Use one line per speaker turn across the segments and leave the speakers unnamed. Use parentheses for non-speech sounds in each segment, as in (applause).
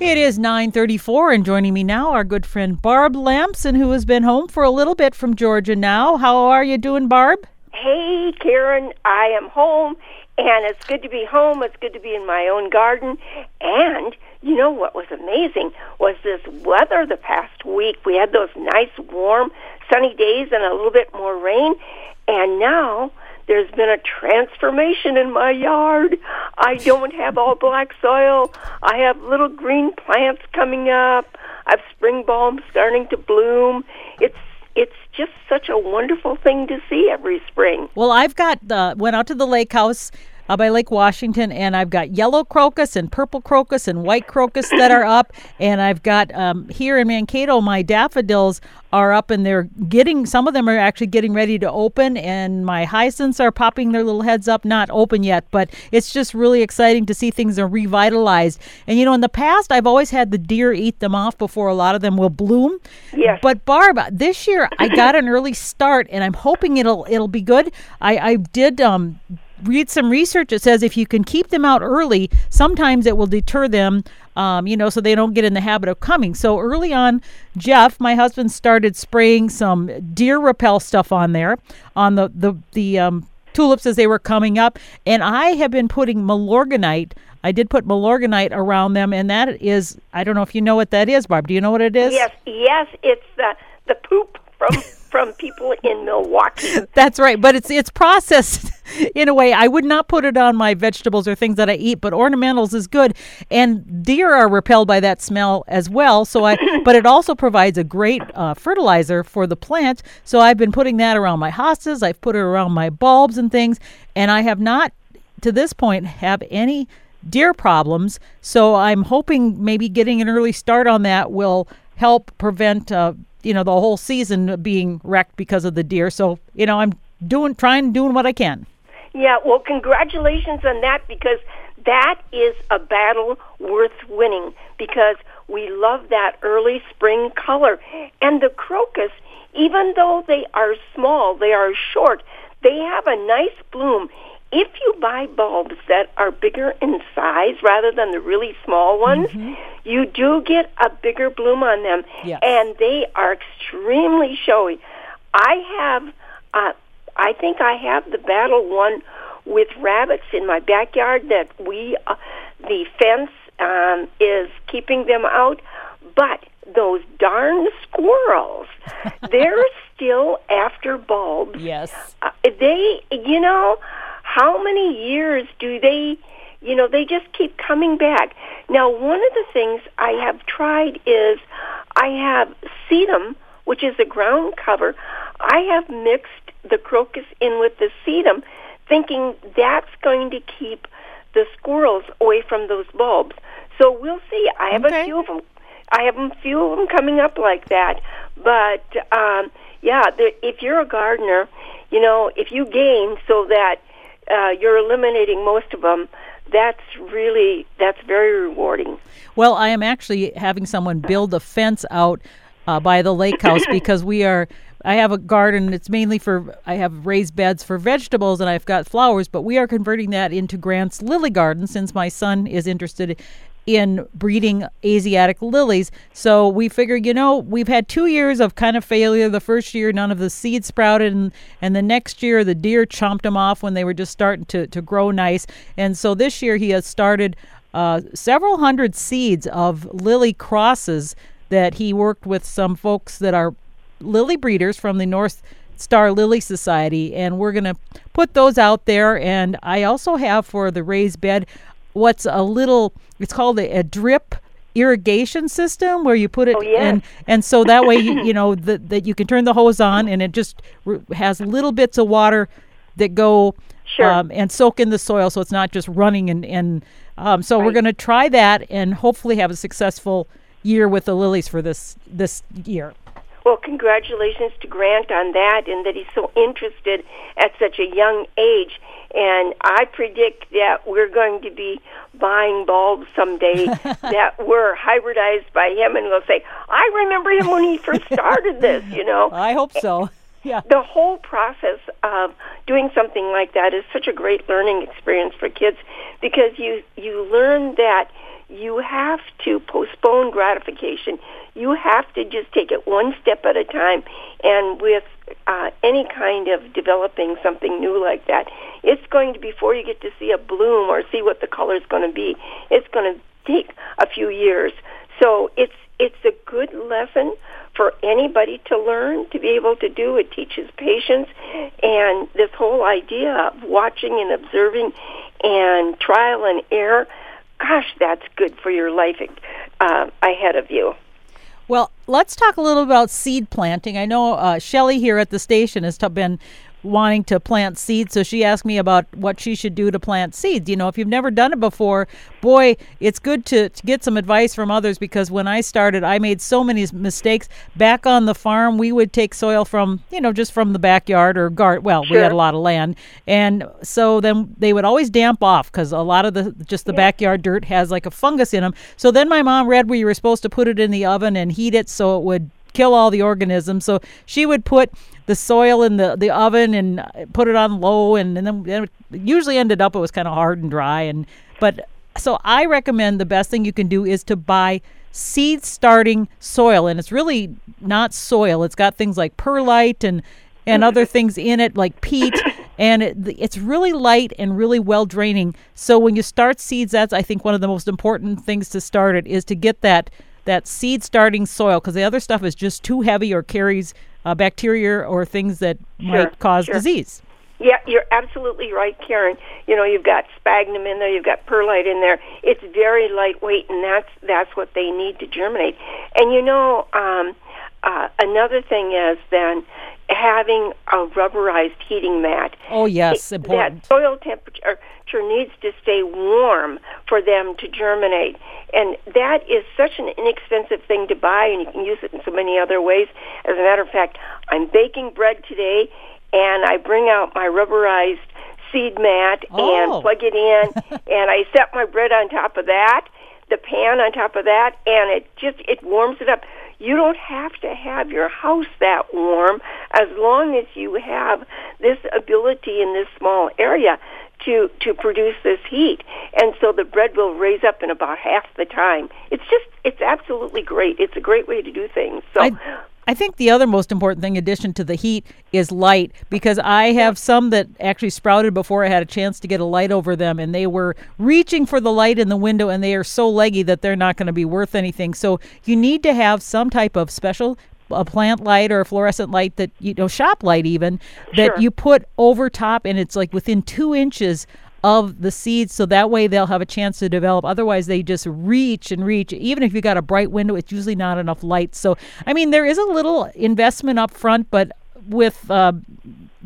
It is 9:34 and joining me now our good friend Barb Lamson who has been home for a little bit from Georgia now. How are you doing, Barb?
Hey, Karen, I am home and it's good to be home. It's good to be in my own garden. And you know what was amazing was this weather the past week. We had those nice warm sunny days and a little bit more rain. And now there's been a transformation in my yard. I don't have all black soil. I have little green plants coming up. I have spring bulbs starting to bloom. It's it's just such a wonderful thing to see every spring.
Well, I've got uh, went out to the lake house uh, by Lake Washington, and I've got yellow crocus and purple crocus and white crocus that are up, and I've got um, here in Mankato my daffodils are up and they're getting some of them are actually getting ready to open and my hyacinths are popping their little heads up. Not open yet but it's just really exciting to see things are revitalized. And you know in the past i've always had the deer eat them off before a lot of them will bloom.
Yes.
but barb this year i got an early start and i'm hoping it'll it'll be good. I i did um read some research that says if you can keep them out early, sometimes it will deter them, um, you know, so they don't get in the habit of coming. So early on, Jeff, my husband, started spraying some deer repel stuff on there on the the the um, tulips as they were coming up, and I have been putting Milorganite. I did put Milorganite around them, and that is I don't know if you know what that is, Barb. Do you know what it is?
Yes, yes, it's the the poop from from people in Milwaukee. (laughs)
That's right, but it's it's processed (laughs) in a way. I would not put it on my vegetables or things that I eat, but ornamentals is good, and deer are repelled by that smell as well. So I, (laughs) but it also provides a great uh, fertilizer for the plant. So I've been putting that around my hostas. I've put it around my bulbs and things, and I have not to this point have any deer problems. So I'm hoping maybe getting an early start on that will help prevent uh, you know the whole season being wrecked because of the deer. So you know I'm doing trying doing what I can.
Yeah, well, congratulations on that because that is a battle worth winning because we love that early spring color. And the crocus, even though they are small, they are short, they have a nice bloom if you buy bulbs that are bigger in size rather than the really small ones, mm-hmm. you do get a bigger bloom on them,
yes.
and they are extremely showy. I have, uh, I think I have the battle one with rabbits in my backyard that we, uh, the fence um, is keeping them out, but those darn squirrels, (laughs) they're still after bulbs.
Yes.
Uh, they, you know, how many years do they, you know, they just keep coming back. Now, one of the things I have tried is I have sedum, which is a ground cover. I have mixed the crocus in with the sedum, thinking that's going to keep the squirrels away from those bulbs. So we'll see. I have
okay.
a few of them. I have a few of them coming up like that. But um, yeah, the, if you're a gardener, you know, if you gain so that uh, you're eliminating most of them, that's really that's very rewarding.
Well, I am actually having someone build a fence out uh, by the lake house (coughs) because we are. I have a garden. It's mainly for I have raised beds for vegetables and I've got flowers, but we are converting that into Grant's lily garden since my son is interested in breeding Asiatic lilies. So we figured, you know, we've had two years of kind of failure. The first year, none of the seeds sprouted, and, and the next year, the deer chomped them off when they were just starting to, to grow nice. And so this year, he has started uh, several hundred seeds of lily crosses that he worked with some folks that are lily breeders from the North Star Lily Society, and we're going to put those out there. And I also have for the raised bed what's a little it's called a, a drip irrigation system where you put it
oh,
and and so that way you, (laughs) you know that that you can turn the hose on and it just has little bits of water that go
sure.
um, and soak in the soil so it's not just running and and um, so
right.
we're going to try that and hopefully have a successful year with the lilies for this this year
well, congratulations to Grant on that and that he's so interested at such a young age. And I predict that we're going to be buying bulbs someday (laughs) that were hybridized by him and we'll say, I remember him when he first started this, you know. (laughs)
I hope so. Yeah.
The whole process of doing something like that is such a great learning experience for kids because you you learn that you have to postpone gratification. You have to just take it one step at a time. And with uh, any kind of developing something new like that, it's going to before you get to see a bloom or see what the color is going to be. It's going to take a few years. So it's it's a good lesson for anybody to learn to be able to do. It teaches patience and this whole idea of watching and observing and trial and error. Gosh, that's good for your life uh, ahead of you.
Well, let's talk a little about seed planting. I know uh, Shelly here at the station has been wanting to plant seeds. So she asked me about what she should do to plant seeds. You know, if you've never done it before, boy, it's good to, to get some advice from others because when I started, I made so many mistakes. Back on the farm, we would take soil from, you know, just from the backyard or garden. Well, sure. we had a lot of land. And so then they would always damp off because a lot of the just the yeah. backyard dirt has like a fungus in them. So then my mom read where you were supposed to put it in the oven and heat it so it would kill all the organisms. So she would put the soil in the, the oven and uh, put it on low, and, and then, usually ended up it was kind of hard and dry. And but so I recommend the best thing you can do is to buy seed starting soil, and it's really not soil. It's got things like perlite and and other (laughs) things in it like peat and it, it's really light and really well draining so when you start seeds that's i think one of the most important things to start it is to get that that seed starting soil because the other stuff is just too heavy or carries uh, bacteria or things that sure, might cause
sure.
disease.
Yeah, you're absolutely right, Karen. You know, you've got sphagnum in there, you've got perlite in there. It's very lightweight, and that's that's what they need to germinate. And you know, um, uh, another thing is then having a rubberized heating mat.
Oh yes, important.
That soil temperature needs to stay warm for them to germinate. And that is such an inexpensive thing to buy, and you can use it in so many other ways. As a matter of fact, I'm baking bread today, and I bring out my rubberized seed mat
oh.
and plug it in, (laughs) and I set my bread on top of that, the pan on top of that, and it just it warms it up. You don't have to have your house that warm as long as you have this ability in this small area to to produce this heat. And so the bread will raise up in about half the time. It's just it's absolutely great. It's a great way to do things. So
I, I think the other most important thing, in addition to the heat, is light because I have some that actually sprouted before I had a chance to get a light over them, and they were reaching for the light in the window, and they are so leggy that they're not going to be worth anything. So you need to have some type of special a plant light or a fluorescent light that you know shop light even that
sure.
you put over top and it's like within two inches of the seeds so that way they'll have a chance to develop. Otherwise they just reach and reach. Even if you got a bright window it's usually not enough light. So i mean there is a little investment up front but with uh,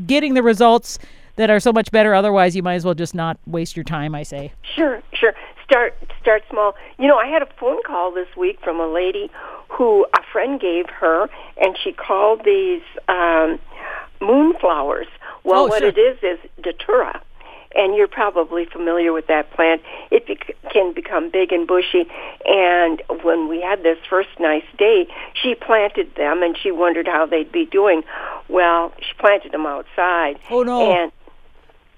getting the results that are so much better otherwise you might as well just not waste your time i say.
Sure sure. Start start small. You know i had a phone call this week from a lady who a friend gave her, and she called these um, moonflowers. Well,
oh,
what
sure.
it is is datura, and you're probably familiar with that plant. It bec- can become big and bushy, and when we had this first nice day, she planted them, and she wondered how they'd be doing. Well, she planted them outside.
Oh no!
And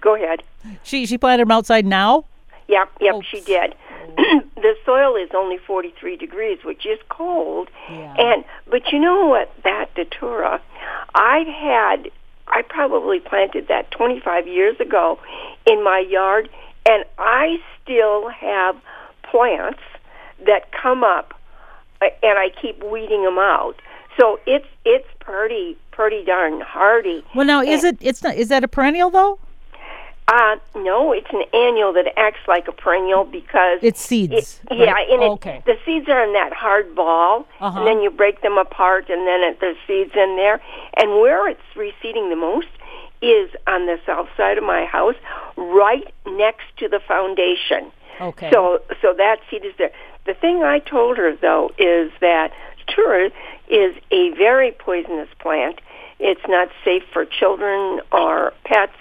go ahead.
She she planted them outside now.
Yep, yep,
oh.
she did. (clears throat) the soil is only 43 degrees, which is cold.
Yeah.
And but you know what? That datura, I've had. I probably planted that 25 years ago in my yard, and I still have plants that come up, and I keep weeding them out. So it's it's pretty pretty darn hardy.
Well, now is
and,
it? It's not. Is that a perennial though?
Uh, no, it's an annual that acts like a perennial because
it's seeds.
It,
right?
Yeah, and
oh, okay.
the seeds are in that hard ball,
uh-huh.
and then you break them apart, and then it, there's seeds in there. And where it's reseeding the most is on the south side of my house, right next to the foundation.
Okay.
So, so that seed is there. The thing I told her though is that datura is a very poisonous plant. It's not safe for children or pets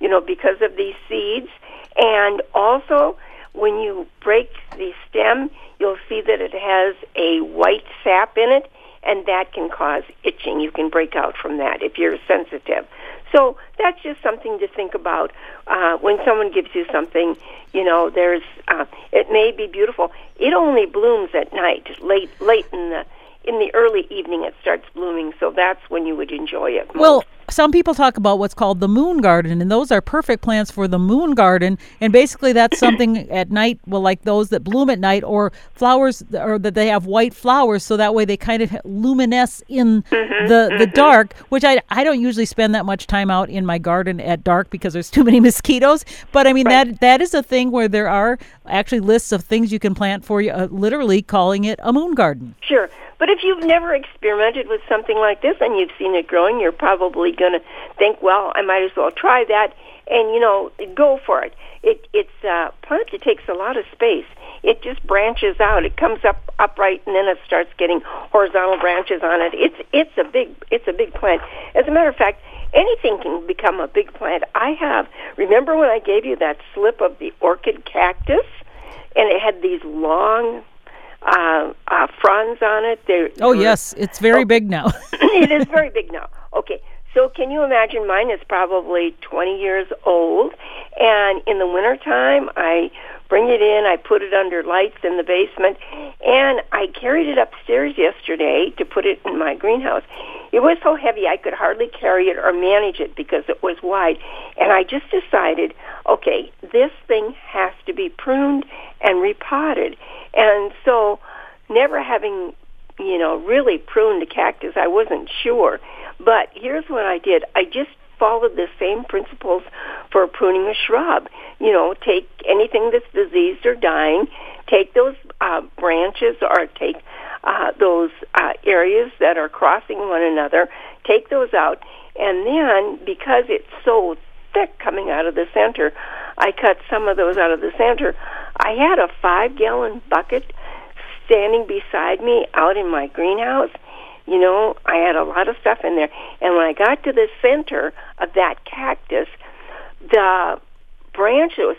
you know, because of these seeds. And also, when you break the stem, you'll see that it has a white sap in it, and that can cause itching. You can break out from that if you're sensitive. So that's just something to think about uh, when someone gives you something. You know, there's uh, it may be beautiful. It only blooms at night, late late in the in the early evening. It starts blooming, so that's when you would enjoy it. Most.
Well, some people talk about what's called the moon garden, and those are perfect plants for the moon garden. And basically, that's something (coughs) at night, well, like those that bloom at night, or flowers, or that they have white flowers, so that way they kind of luminesce in
Mm-hmm,
the the dark. Which I I don't usually spend that much time out in my garden at dark because there's (laughs) too many mosquitoes. But I mean
Right.
that that is a thing where there are actually lists of things you can plant for you, uh, literally calling it a moon garden.
Sure. But if you've never experimented with something like this and you've seen it growing, you're probably going to think, well, I might as well try that and, you know, go for it. It it's a plant that takes a lot of space. It just branches out. It comes up upright and then it starts getting horizontal branches on it. It's it's a big it's a big plant. As a matter of fact, anything can become a big plant. I have remember when I gave you that slip of the orchid cactus and it had these long uh, uh, fronds on it. They're,
Oh yes, it's very big now. (laughs)
it is (laughs) very big now. Okay, so can you imagine? Mine is probably 20 years old, and in the wintertime, I bring it in, I put it under lights in the basement, and I carried it upstairs yesterday to put it in my greenhouse. It was so heavy I could hardly carry it or manage it because it was wide, and I just decided, okay, this thing has to be pruned and repotted, and so never having you know, really pruned a cactus. I wasn't sure. But here's what I did. I just followed the same principles for pruning a shrub. You know, take anything that's diseased or dying, take those uh, branches or take uh, those uh, areas that are crossing one another, take those out, and then because it's so thick coming out of the center, I cut some of those out of the center. I had a five gallon bucket standing beside me out in my greenhouse. You know, I had a lot of stuff in there. And when I got to the center of that cactus, the branches,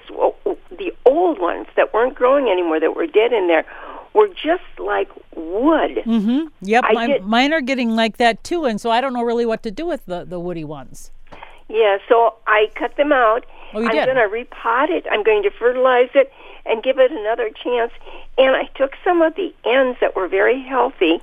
the old ones that weren't growing anymore, that were dead in there, were just like wood.
Mm-hmm. Yep, my,
did-
mine are getting like that too, and so I don't know really what to do with the, the woody ones.
Yeah, so I cut them out.
Oh, you
I'm going to repot it. I'm going to fertilize it and give it another chance. And I took some of the ends that were very healthy,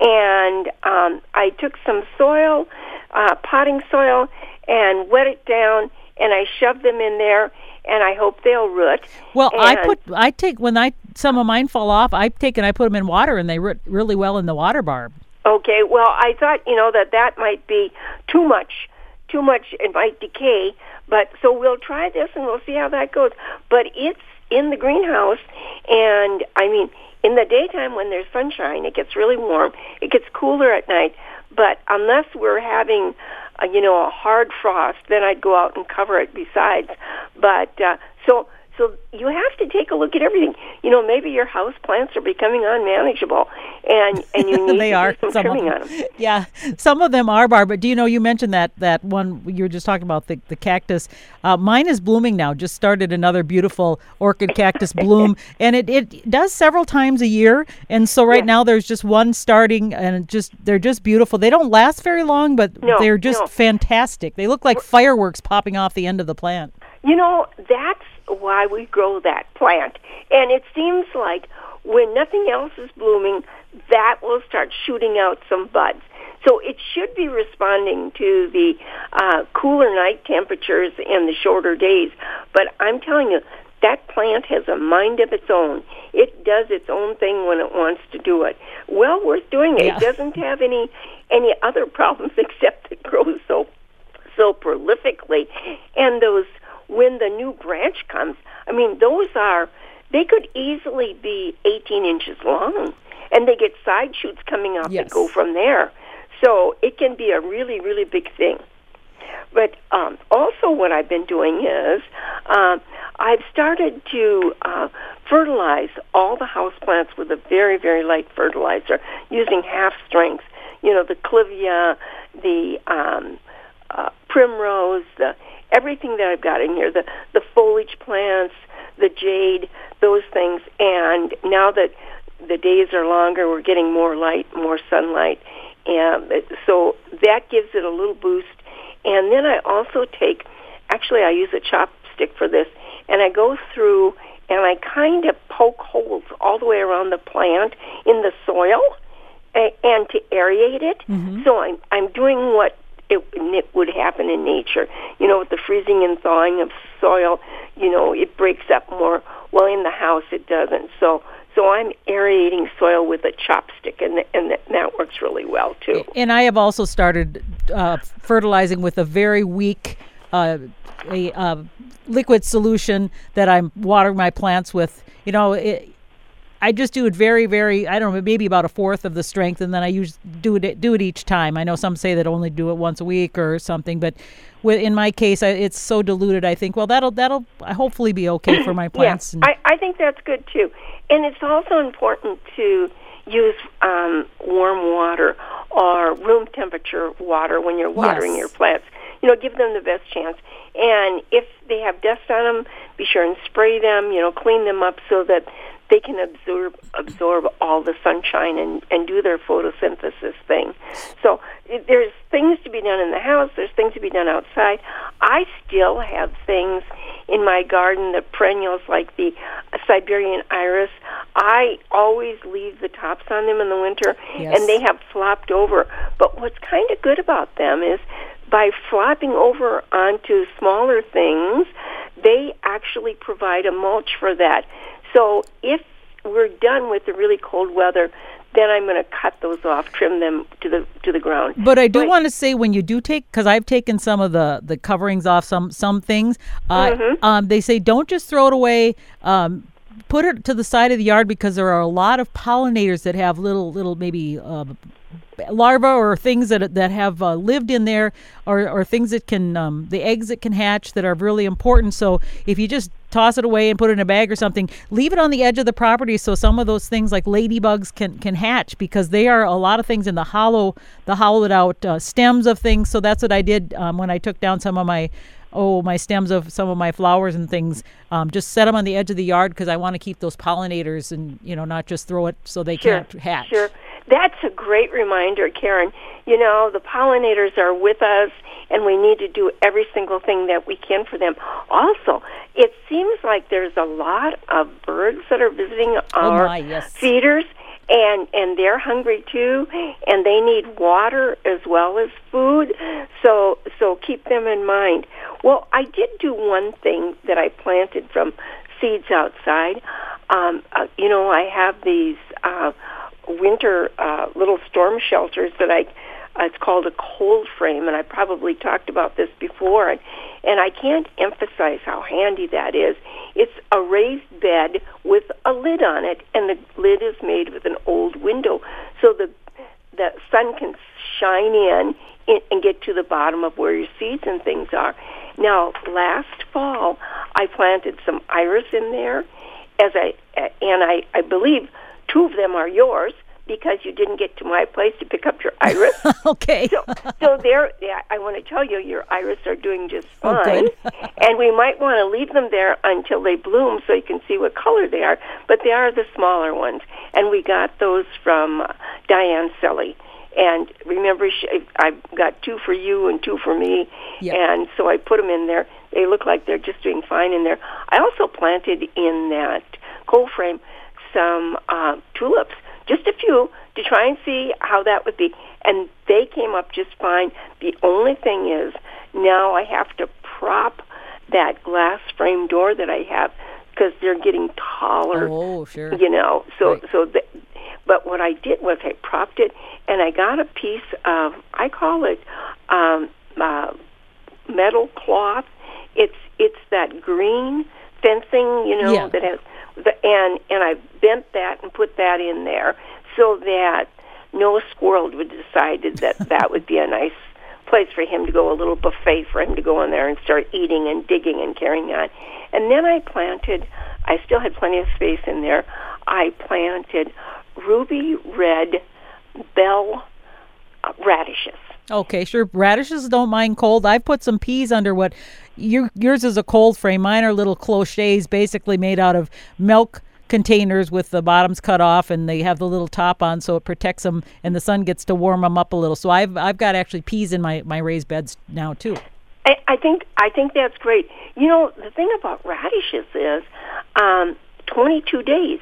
and um, I took some soil, uh, potting soil, and wet it down, and I shoved them in there, and I hope they'll root.
Well, I put I take when I some of mine fall off, I take and I put them in water, and they root really well in the water barb.
Okay, well, I thought, you know, that that might be too much. Too much, it might decay. But so we'll try this and we'll see how that goes. But it's in the greenhouse, and I mean, in the daytime when there's sunshine, it gets really warm. It gets cooler at night. But unless we're having, uh, you know, a hard frost, then I'd go out and cover it besides. But uh, so so you have to take a look at everything. You know, maybe your house plants are becoming unmanageable, and and you (laughs) need
they
to
are
do some
some of
trimming
them.
on them. (laughs)
Yeah, some of them are barb. But do you know you mentioned that that one you were just talking about the the cactus? Uh, mine is blooming now. Just started another beautiful orchid cactus (laughs) bloom, and it it does several times a year. And so right
Yeah.
now there's just one starting, and just they're just beautiful. They don't last very long, but
No,
they're just
no.
fantastic. They look like fireworks popping off the end of the plant.
You know, that's why we grow that plant. And it seems like when nothing else is blooming, that will start shooting out some buds. So it should be responding to the uh, cooler night temperatures and the shorter days. But I'm telling you, that plant has a mind of its own. It does its own thing when it wants to do it. Well worth doing it.
Yeah.
It doesn't have any any other (laughs) problems (laughs) except it grows so so prolifically. And those, when the new branch comes, I mean, those are, they could easily be 18 inches long. And they get side shoots coming out
Yes.
that go from there. So it can be a really, really big thing. But um, also, what I've been doing is um, I've started to uh, fertilize all the houseplants with a very, very light fertilizer using half strength. You know, the clivia, the um, uh, primrose, the everything that I've got in here, the the foliage plants, the jade, those things. And now that the days are longer, we're getting more light, more sunlight, and so that gives it a little boost. And then I also take, actually, I use a chopstick for this, and I go through and I kind of poke holes all the way around the plant in the soil and to aerate it. Mm-hmm. So I'm I'm doing what it, it would happen in nature. You know, with the freezing and thawing of soil, you know, it breaks up more. Well, in the house, it doesn't. So so I'm aerating soil with a chopstick, and and that works really well too.
And I have also started uh, fertilizing with a very weak. Uh, a uh, liquid solution that I'm watering my plants with. You know, it, I just do it very, very. I don't know, maybe about a fourth of the strength, and then I use do it do it each time. I know some say that only do it once a week or something, but with, in my case, I, it's so diluted. I think, well, that'll that'll hopefully be okay for my (clears throat) plants.
yeah, I, I think that's good too, and it's also important to use um, warm water or room temperature water when you're watering
yes.
your plants. You know, give them the best chance. And if they have dust on them, be sure and spray them. You know, clean them up so that they can absorb absorb all the sunshine and and do their photosynthesis thing. So there's things to be done in the house. There's things to be done outside. I still have things in my garden, the perennials like the Siberian iris. I always leave the tops on them in the winter,
yes.
and they have flopped over. But what's kind of good about them is by flopping over onto smaller things, they actually provide a mulch for that. So if we're done with the really cold weather, then I'm going to cut those off, trim them to the to the ground.
But I do want to say when you do take, because I've taken some of the the coverings off some some things. Uh, mm-hmm. um, they say don't just throw it away. Um, put it to the side of the yard because there are a lot of pollinators that have little little maybe uh, larvae or things that that have uh, lived in there, or, or things that can um, the eggs that can hatch that are really important. So if you just toss it away and put it in a bag or something, leave it on the edge of the property so some of those things like ladybugs can can hatch because they are a lot of things in the hollow the hollowed out uh, stems of things. So that's what I did um, when I took down some of my oh my stems of some of my flowers and things um, just set them on the edge of the yard because i want to keep those pollinators and you know not just throw it so they
sure,
can't hatch
sure that's a great reminder, Karen. You know, the pollinators are with us, and we need to do every single thing that we can for them. Also, it seems like there's a lot of birds that are visiting our
oh my, yes.
feeders, and and they're hungry too, and they need water as well as food. So so keep them in mind. Well, I did do one thing that I planted from seeds outside. Um, uh, you know, I have these. Uh, winter uh, little storm shelters that I uh, it's called a cold frame, and I probably talked about this before, and, and I can't emphasize how handy that is. It's a raised bed with a lid on it, and the lid is made with an old window, so the the sun can shine in, in and get to the bottom of where your seeds and things are. Now, last fall, I planted some iris in there, as I and I I believe Two of them are yours because you didn't get to my place to pick up your iris. (laughs)
okay.
So, so there, yeah, I want to tell you, your iris are doing just
oh,
fine, and we might want to leave them there until they bloom, so you can see what color they are. But they are the smaller ones, and we got those from uh, Diane Selly. And remember, she, I got two for you and two for me,
yep.
and so I put them in there. They look like they're just doing fine in there. I also planted in that cold frame some uh, tulips, just a few, to try and see how that would be. And they came up just fine. The only thing is now I have to prop that glass frame door that I have because they're getting taller.
Oh, sure.
You know, so
right.
so. The, but what I did was I propped it, and I got a piece of I call it um, uh, metal cloth. It's it's that green fencing, you know,
yeah.
that has the, and and I bent that and put that in there so that no squirrel would decide that that (laughs) would be a nice place for him to go, a little buffet for him to go in there and start eating and digging and carrying on. And then I planted, I still had plenty of space in there. I planted ruby red bell radishes.
Okay, sure. Radishes don't mind cold. I've put some peas under what your yours is a cold frame. Mine are little clochets, basically made out of milk containers with the bottoms cut off, and they have the little top on, so it protects them, and the sun gets to warm them up a little. So I've I've got actually peas in my my raised beds now too.
I, I think I think that's great. You know, the thing about radishes is um, 22 days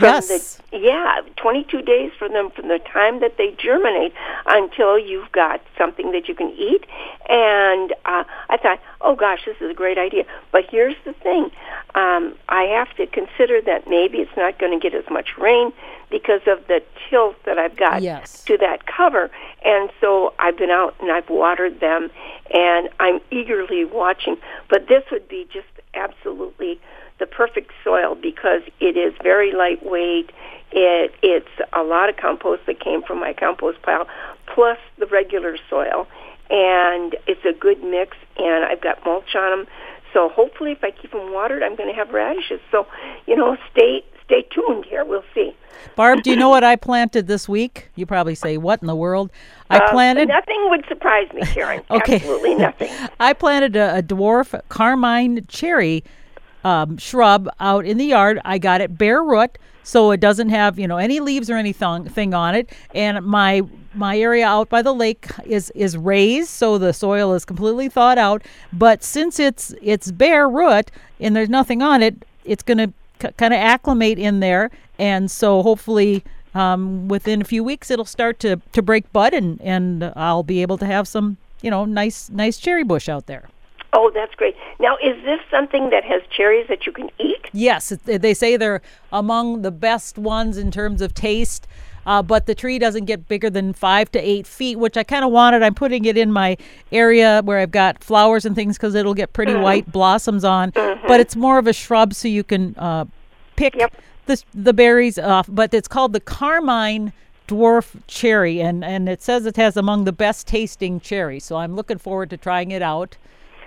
Yes.
the yeah 22 days for them from the time that they germinate until you've got something that you can eat and uh, i thought oh gosh this is a great idea but here's the thing um, i have to consider that maybe it's not going to get as much rain because of the tilt that i've got
Yes.
to that cover and so i've been out and i've watered them and i'm eagerly watching but this would be just absolutely the perfect soil because it is very lightweight. It it's a lot of compost that came from my compost pile, plus the regular soil, and it's a good mix. And I've got mulch on them, so hopefully, if I keep them watered, I'm going to have radishes. So, you know, stay stay tuned here. We'll see.
Barb, do you know what I planted this week? You probably say, "What in the world?" I
Uh,
planted.
nothing would surprise me, Karen. (laughs)
Okay.
Absolutely nothing. (laughs)
I planted a, a dwarf carmine cherry um, shrub out in the yard. I got it bare root, so it doesn't have you know any leaves or anything thing on it. And my my area out by the lake is is raised, so the soil is completely thawed out. But since it's it's bare root and there's nothing on it, it's going to c- kind of acclimate in there, and so hopefully. Um, within a few weeks, it'll start to, to break bud, and, and I'll be able to have some, you know, nice nice cherry bush out there.
Oh, that's great. Now, is this something that has cherries that you can eat?
Yes, they say they're among the best ones in terms of taste. Uh, but the tree doesn't get bigger than five to eight feet, which I kind of wanted. I'm putting it in my area where I've got flowers and things because it'll get pretty white blossoms on. But it's more of a shrub, so you can uh, pick
Yep.
the the berries off. But it's called the carmine dwarf cherry, and and it says it has among the best tasting cherries. So I'm looking forward to trying it out.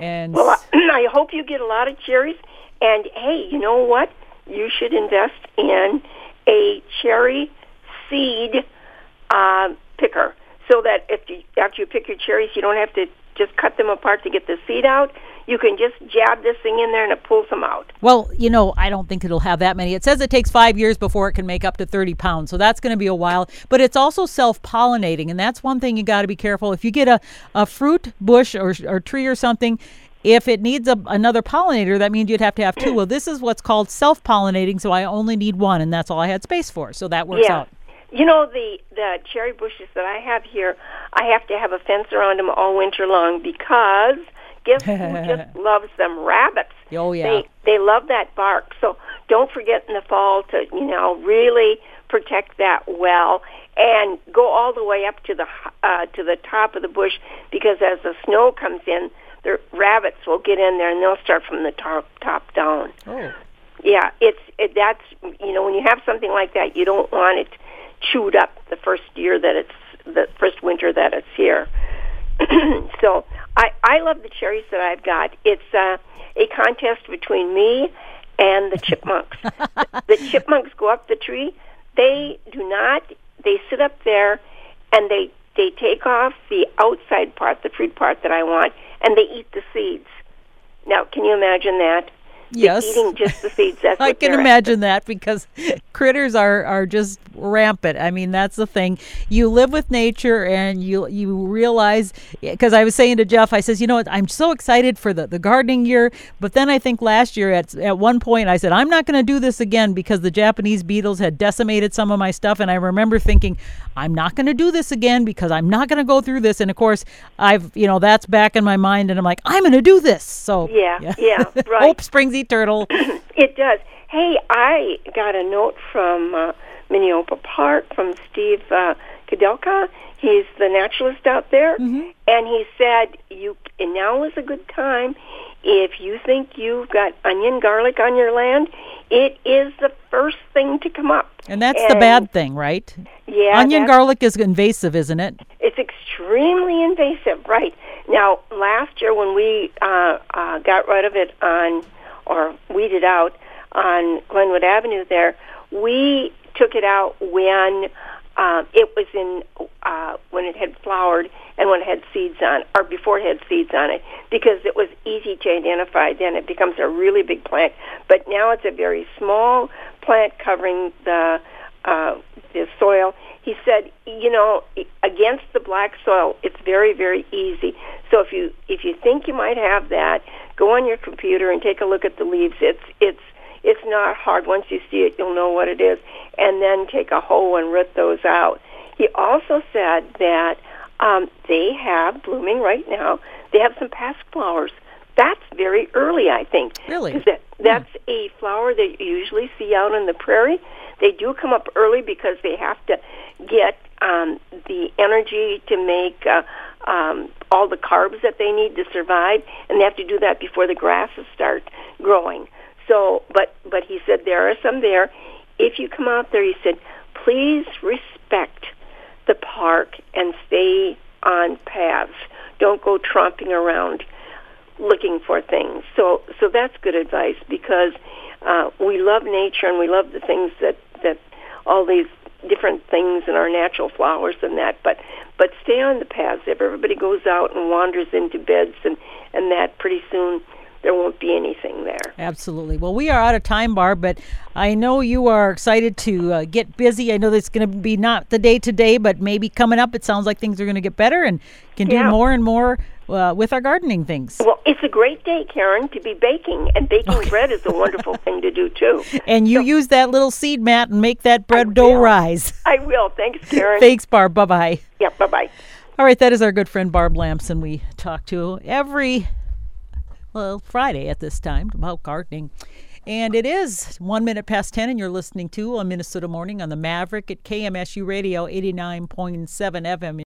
And
Well, (clears throat) I, hope you get a lot of cherries. And hey, you know what? You should invest in a cherry seed uh, picker, so that if you, after you pick your cherries, you don't have to just cut them apart to get the seed out. You can just jab this thing in there and it pulls them out.
Well, you know, I don't think it'll have that many. It says it takes five years before it can make up to 30 pounds. So that's going to be a while. But it's also self pollinating. And that's one thing you got to be careful. If you get a, a fruit bush or, or tree or something, if it needs a, another pollinator, that means you'd have to have two. Well, this is what's called self pollinating. So I only need one, and that's all I had space for. So that works
yeah.
out.
You know the the cherry bushes that I have here, I have to have a fence around them all winter long because guess who (laughs) just loves them? Rabbits.
Oh, yeah.
They they love that bark. So don't forget in the fall to you know really protect that well and go all the way up to the h- uh, to the top of the bush because as the snow comes in, the rabbits will get in there and they'll start from the top top down.
Oh.
Yeah, it's it, that's you know when you have something like that, you don't want it chewed up the first year that it's the first winter that it's here. (clears throat) so I I love the cherries that I've got. It's uh, a contest between me and the chipmunks. the, (laughs) the chipmunks go up the tree. They do not. They sit up there, and they they take off the outside part, the fruit part that I want, and they eat the seeds. Now, can you imagine that?
Yes.
eating just the seeds. That's
I can imagine that because (laughs) critters are, are just rampant. I mean, that's the thing. You live with nature and you you realize because I was saying to Jeff, I says, you know what, I'm so excited for the, the gardening year, but then I think last year at at one point I said I'm not going to do this again because the Japanese beetles had decimated some of my stuff, and I remember thinking I'm not going to do this again because I'm not going to go through this. And of course, I've you know that's back in my mind, and I'm like I'm going to do this. So
Yeah, yeah, (laughs) right.
Hope springs eternal. (laughs)
It does. Hey, I got a note from uh, Minneopa Park from Steve uh, Kadelka. He's the naturalist out there,
Mm-hmm.
and he said you and now is a good time if you think you've got onion garlic on your land. It is the first thing to come up,
And that's the bad thing, right?
Yeah,
Onion garlic is invasive, isn't it?
It's extremely invasive, right? Now, last year when we uh, uh, got rid of it on, or weeded out on Glenwood Avenue there, we took it out when uh, it was in, uh, when it had flowered and when it had seeds on, or before it had seeds on it, because it was easy to identify. Then it becomes a really big plant. But now it's a very small plant covering the uh, the soil. He said, you know, against the black soil, it's very very easy. So if you if you think you might have that, go on your computer and take a look at the leaves. It's it's it's not hard. Once you see it, you'll know what it is, and then take a hoe and root those out. He also said that um, they have blooming right now. They have some pasque flowers. That's very early, I think.
Really?
That, that's hmm. a flower that you usually see out on the prairie. They do come up early because they have to get um, the energy to make uh, um, all the carbs that they need to survive, and they have to do that before the grasses start growing. So, but but he said there are some there. If you come out there, he said, please respect the park and stay on paths. Don't go tromping around looking for things. So so that's good advice because uh, we love nature and we love the things that that all these things and our natural flowers and that. But but stay on the paths. If everybody goes out and wanders into beds and and that, pretty soon there won't be anything there.
Absolutely. Well, we are out of time, Barb, but I know you are excited to uh, get busy. I know that's going to be not the day today, but maybe coming up, it sounds like things are going to get better and can do
yeah.
more and more uh, with our gardening things.
Well, it's a great day, Karen, to be baking, and baking okay. bread is a wonderful thing to do too. (laughs)
And you so, use that little seed mat and make that bread dough rise. (laughs)
I will. Thanks, Karen.
Thanks, Barb. Bye bye.
Yeah, bye bye.
All right, that is our good friend Barb Lamson. We talk to every well Friday at this time about gardening. And it is one minute past 10, and you're listening to a Minnesota Morning on the Maverick at KMSU Radio 89.7 FM.